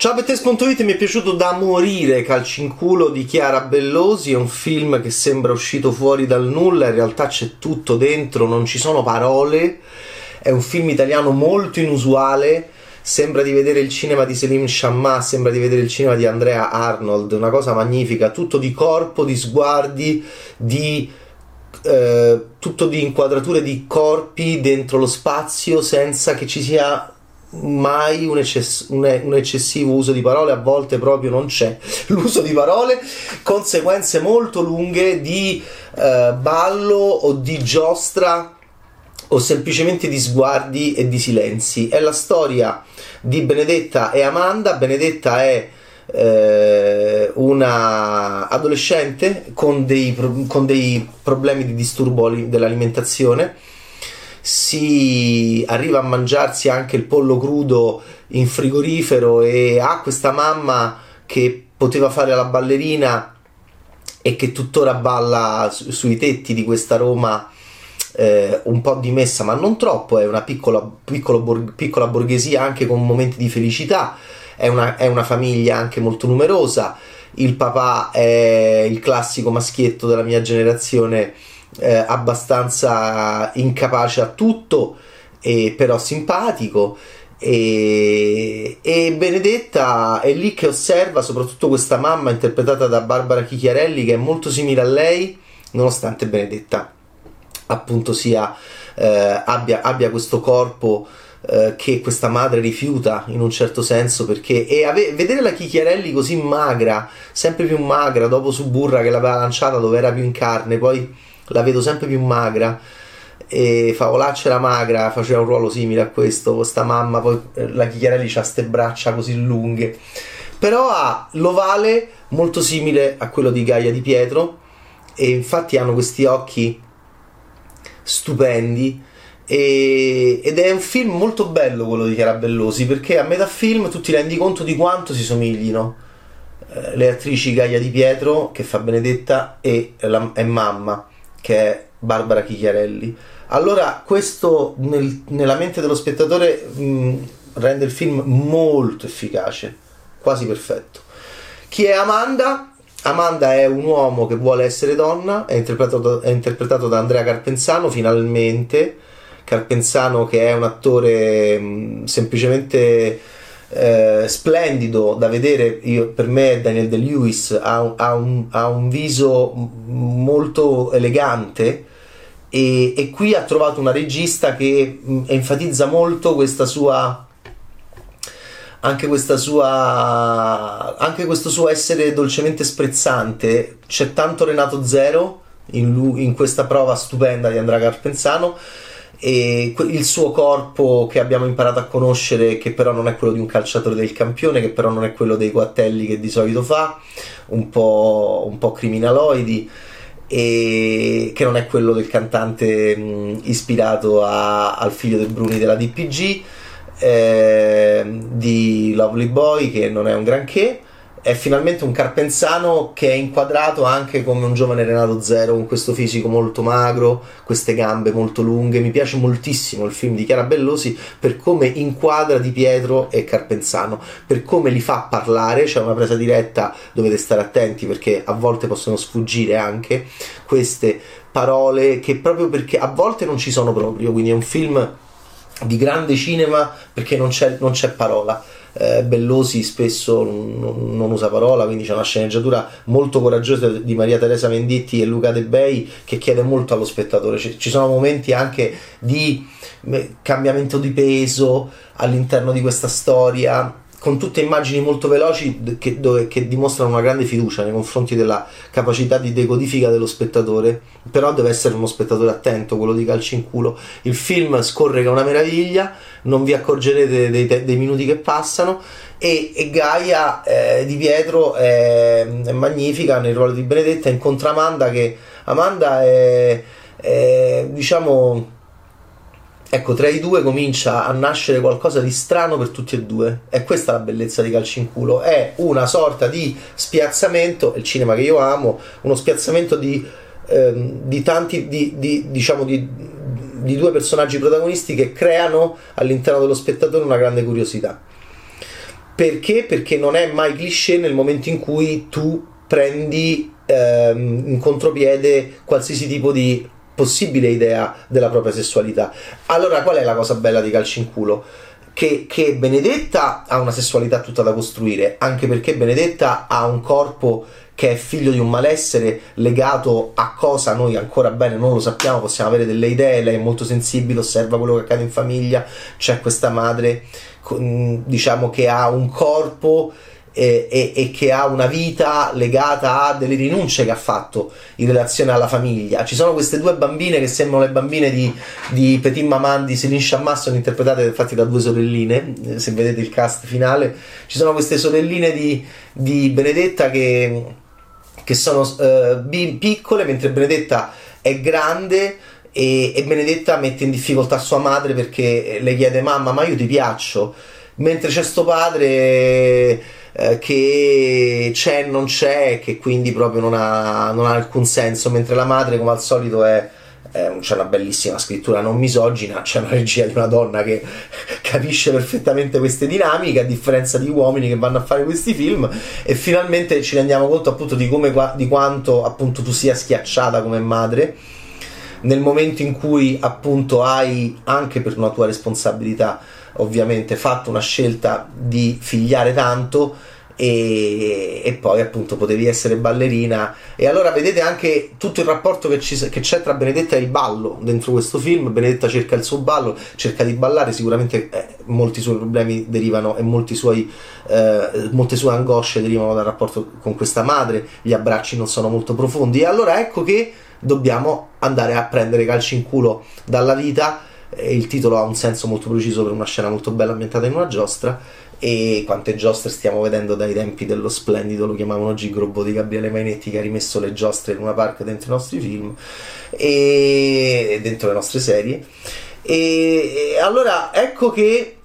Ciao Bettes.it mi è piaciuto da morire Calci in culo di Chiara Bellosi, è un film che sembra uscito fuori dal nulla, in realtà c'è tutto dentro, non ci sono parole, è un film italiano molto inusuale, sembra di vedere il cinema di Selim Shamma, sembra di vedere il cinema di Andrea Arnold, una cosa magnifica, tutto di corpo, di sguardi, di... Eh, tutto di inquadrature di corpi dentro lo spazio senza che ci sia mai un, eccess- un, un, eccessivo uso di parole, a volte proprio non c'è l'uso di parole, conseguenze molto lunghe di eh, ballo o di giostra o semplicemente di sguardi e di silenzi. È la storia di Benedetta e Amanda. Benedetta è eh, una adolescente con dei, con dei problemi di disturbo dell'alimentazione si arriva a mangiarsi anche il pollo crudo in frigorifero e ha questa mamma che poteva fare la ballerina e che tuttora balla su, sui tetti di questa Roma eh, un po' dimessa ma non troppo, è una piccola, bor- piccola borghesia anche con momenti di felicità, è una, è una famiglia anche molto numerosa, il papà è il classico maschietto della mia generazione eh, abbastanza incapace a tutto, e però simpatico. E, e, Benedetta è lì che osserva soprattutto questa mamma interpretata da Barbara Chichiarelli che è molto simile a lei nonostante Benedetta appunto sia eh, abbia, abbia, questo corpo eh, che questa madre rifiuta in un certo senso perché e ave, vedere la Chichiarelli così magra sempre più magra dopo Suburra che l'aveva lanciata dove era più in carne poi la vedo sempre più magra. E Favolaccia era magra, faceva un ruolo simile a questo, questa mamma, poi eh, la Chichiarelli ha queste braccia così lunghe, però ha l'ovale molto simile a quello di Gaia Di Pietro. E infatti hanno questi occhi stupendi. Ed è un film molto bello quello di Chiara Bellosi perché a metà film tu ti rendi conto di quanto si somiglino eh, le attrici Gaia Di Pietro che fa Benedetta e, la, e mamma che è Barbara Chichiarelli. Allora, questo nel, nella mente dello spettatore mh, rende il film molto efficace, quasi perfetto. Chi è Amanda? Amanda è un uomo che vuole essere donna, è interpretato, è interpretato da Andrea Carpenzano finalmente. Carpenzano che è un attore mh, semplicemente eh, splendido da vedere, io, per me Daniel De Lewis ha, ha, un, ha un, viso molto elegante e, e, qui ha trovato una regista che mh, enfatizza molto questa sua anche questa sua anche questo suo essere dolcemente sprezzante. C'è tanto Renato Zero in, lui, in questa prova stupenda di Andrea Carpenzano e il suo corpo che abbiamo imparato a conoscere che però non è quello di un calciatore del campione che però non è quello dei guattelli che di solito fa un po', un po criminaloidi e che non è quello del cantante mh, ispirato a, al figlio del Bruni della DPG eh, di Lovely Boy che non è un granché è finalmente un Carpenzano che è inquadrato anche come un giovane Renato Zero con questo fisico molto magro, queste gambe molto lunghe. Mi piace moltissimo il film di Chiara Bellosi per come inquadra Di Pietro e Carpenzano, per come li fa parlare. C'è una presa diretta, dovete stare attenti perché a volte possono sfuggire anche queste parole che proprio perché a volte non ci sono proprio, quindi è un film di grande cinema perché non c'è, non c'è parola eh, Bellosi spesso non, non, usa parola, quindi c'è una sceneggiatura molto coraggiosa di Maria Teresa Venditti e Luca De Bei che chiede molto allo spettatore. C- ci sono momenti anche di cambiamento di peso all'interno di questa storia con tutte immagini molto veloci che, dove, che, dimostrano una grande fiducia nei confronti della capacità di decodifica dello spettatore, però deve essere uno spettatore attento, quello di calci in culo. Il film scorre che è una meraviglia, non vi accorgerete dei, dei, dei minuti che passano e, e Gaia eh, di Pietro è, è, magnifica nel ruolo di Benedetta, incontra Amanda che Amanda è, è diciamo Ecco, tra i due comincia a nascere qualcosa di strano per tutti e due. È questa la bellezza di Calci in culo. È una sorta di spiazzamento, il cinema che io amo, uno spiazzamento di, ehm, di tanti, di, di, diciamo, di, di due personaggi protagonisti che creano all'interno dello spettatore una grande curiosità. perché? Perché non è mai cliché nel momento in cui tu prendi ehm, in contropiede qualsiasi tipo di possibile idea della propria sessualità. Allora, qual è la cosa bella di calci in culo? Che, che, Benedetta ha una sessualità tutta da costruire, anche perché Benedetta ha un corpo che è figlio di un malessere legato a cosa noi ancora bene non lo sappiamo, possiamo avere delle idee, lei è molto sensibile, osserva quello che accade in famiglia, c'è questa madre diciamo che ha un corpo e, e, e, che ha una vita legata a delle rinunce che ha fatto in relazione alla famiglia. Ci sono queste due bambine che sembrano le bambine di, di Petit Maman di Céline Chammas, sono interpretate infatti da due sorelline, eh, se vedete il cast finale. Ci sono queste sorelline di, di Benedetta che, che sono uh, piccole, mentre Benedetta è grande. E, Benedetta mette in difficoltà sua madre perché le chiede mamma ma io ti piaccio mentre c'è sto padre eh, che c'è non c'è, che quindi proprio non ha, non ha, alcun senso, mentre la madre come al solito è, è, c'è una bellissima scrittura non misogina, c'è una regia di una donna che capisce perfettamente queste dinamiche, a differenza di uomini che vanno a fare questi film e finalmente ci rendiamo conto appunto di, come, di quanto appunto tu sia schiacciata come madre nel momento in cui appunto hai anche per una tua responsabilità ovviamente fatto una scelta di figliare tanto e, e, poi appunto potevi essere ballerina. E allora vedete anche tutto il rapporto che, ci, che, c'è tra Benedetta e il ballo dentro questo film. Benedetta cerca il suo ballo cerca di ballare. Sicuramente eh, molti suoi problemi derivano e suoi, eh, molte sue angosce derivano dal rapporto con questa madre. Gli abbracci non sono molto profondi. E allora ecco che dobbiamo andare a prendere calci in culo dalla vita. Il titolo ha un senso molto preciso per una scena molto bella ambientata in una giostra. E quante giostre stiamo vedendo dai tempi dello splendido, lo chiamavano Gigrobbo di Gabriele Mainetti che ha rimesso le giostre in una parte dentro i nostri film e dentro le nostre serie. E, e allora ecco che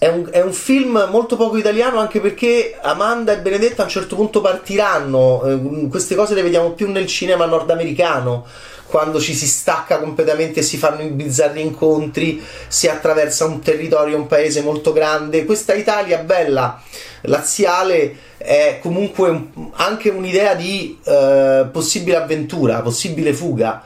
è un, è un, film molto poco italiano anche perché Amanda e Benedetta a un certo punto partiranno eh, queste cose le vediamo più nel cinema nordamericano quando ci si stacca completamente si fanno i bizzarri incontri, si attraversa un territorio, un paese molto grande. Questa Italia bella, laziale, è comunque un, anche un'idea di eh, possibile avventura, possibile fuga.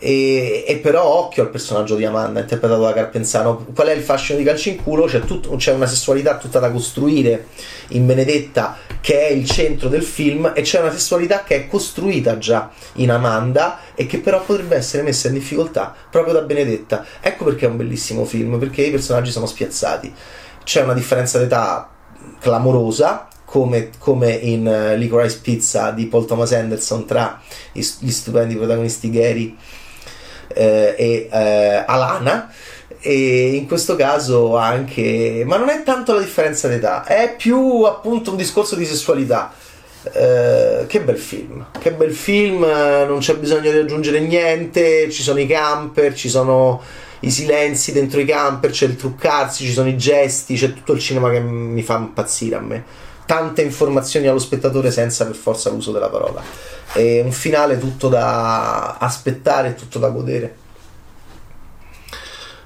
E, e, però occhio al personaggio di Amanda interpretato da Carpenzano. Qual è il fascino di calcio in culo? C'è, tut, c'è, una sessualità tutta da costruire in Benedetta che è il centro del film e c'è una sessualità che è costruita già in Amanda e che però potrebbe essere messa in difficoltà proprio da Benedetta. Ecco perché è un bellissimo film perché i personaggi sono spiazzati. C'è una differenza d'età clamorosa come, come, in uh, Licorice Pizza di Paul Thomas Anderson tra gli stupendi protagonisti Gary eh, e eh, Alana. E in questo caso anche ma non è tanto la differenza d'età è più appunto un discorso di sessualità. Eh, che bel film che bel film non c'è bisogno di aggiungere niente ci sono i camper ci sono i silenzi dentro i camper c'è il truccarsi ci sono i gesti c'è tutto il cinema che mi fa impazzire a me tante informazioni allo spettatore senza per forza l'uso della parola è un finale tutto da aspettare, tutto da godere.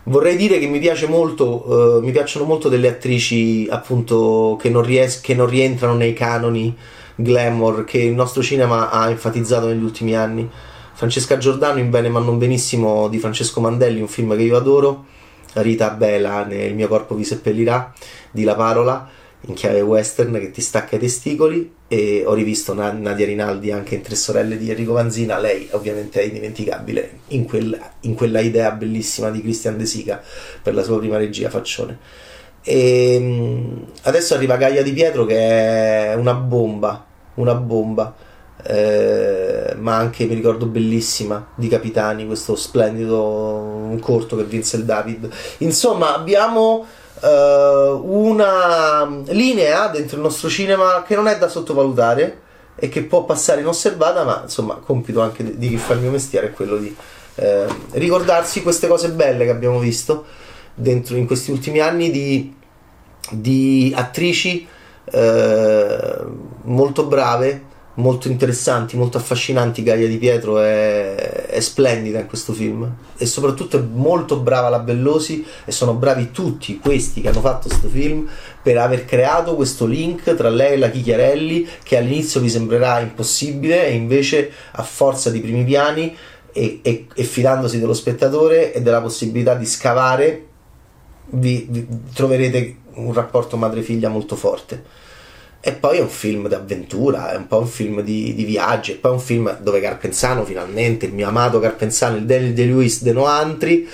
Vorrei dire che mi piace molto, uh, mi piacciono molto delle attrici appunto che non, ries- che non rientrano nei canoni glamour che il nostro cinema ha enfatizzato negli ultimi anni. Francesca Giordano in Bene ma non benissimo di Francesco Mandelli, un film che io adoro. Rita Bela nel mio corpo vi seppellirà di La Parola in chiave western che ti stacca i testicoli e ho rivisto Nadia Rinaldi anche in Tre sorelle di Enrico Vanzina. Lei ovviamente è indimenticabile in, quel, in quella idea bellissima di Christian De Sica per la sua prima regia Faccione. E ehm, adesso arriva Gaia Di Pietro che è una bomba una bomba. Eh, ma anche mi ricordo bellissima di Capitani questo splendido corto che vinse il David. Insomma abbiamo una linea dentro il nostro cinema che non è da sottovalutare e che può passare inosservata, ma insomma, compito anche di, di chi fa il mio mestiere è quello di eh, ricordarsi queste cose belle che abbiamo visto dentro in questi ultimi anni di, di attrici eh, molto brave, molto interessanti, molto affascinanti. Gaia Di Pietro è, è, splendida in questo film e soprattutto è molto brava la Bellosi e sono bravi tutti questi che hanno fatto questo film per aver creato questo link tra lei e la Chichiarelli che all'inizio vi sembrerà impossibile e invece a forza di primi piani e, e, e fidandosi dello spettatore e della possibilità di scavare vi, vi troverete un rapporto madre-figlia molto forte. E poi è un film d'avventura, è un po' un film di, di viaggi, e poi è un film dove Carpenzano finalmente, il mio amato Carpenzano, il Daniel De Luis de Noantri,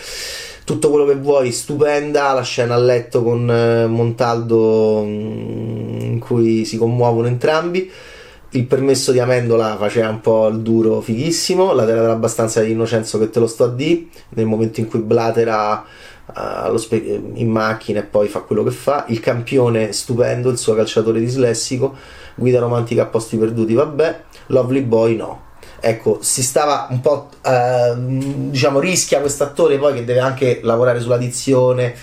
tutto quello che vuoi, stupenda, la scena a letto con eh, Montaldo mm, in cui si commuovono entrambi. Il permesso di Amendola faceva un po' il duro fighissimo, la terra dell'abbastanza di Innocenzo che te lo sto a di, nel momento in cui blatera spe- in macchina e poi fa quello che fa. Il campione stupendo, il suo calciatore dislessico. Guida romantica a posti perduti, vabbè. Lovely Boy no. Ecco, si stava un po', eh, diciamo, rischia questo attore poi che deve anche lavorare sulla dizione.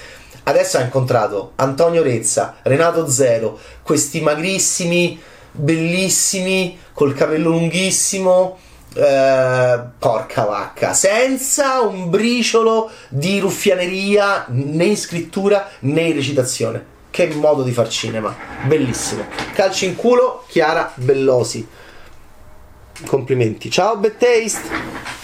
Adesso ha incontrato Antonio Rezza, Renato Zero, questi magrissimi, bellissimi, col capello lunghissimo, eh, porca vacca, senza un briciolo di ruffianeria né in scrittura né in recitazione. Che modo di far cinema, bellissimo. Calci in culo, Chiara Bellosi. Complimenti. Ciao, Bad.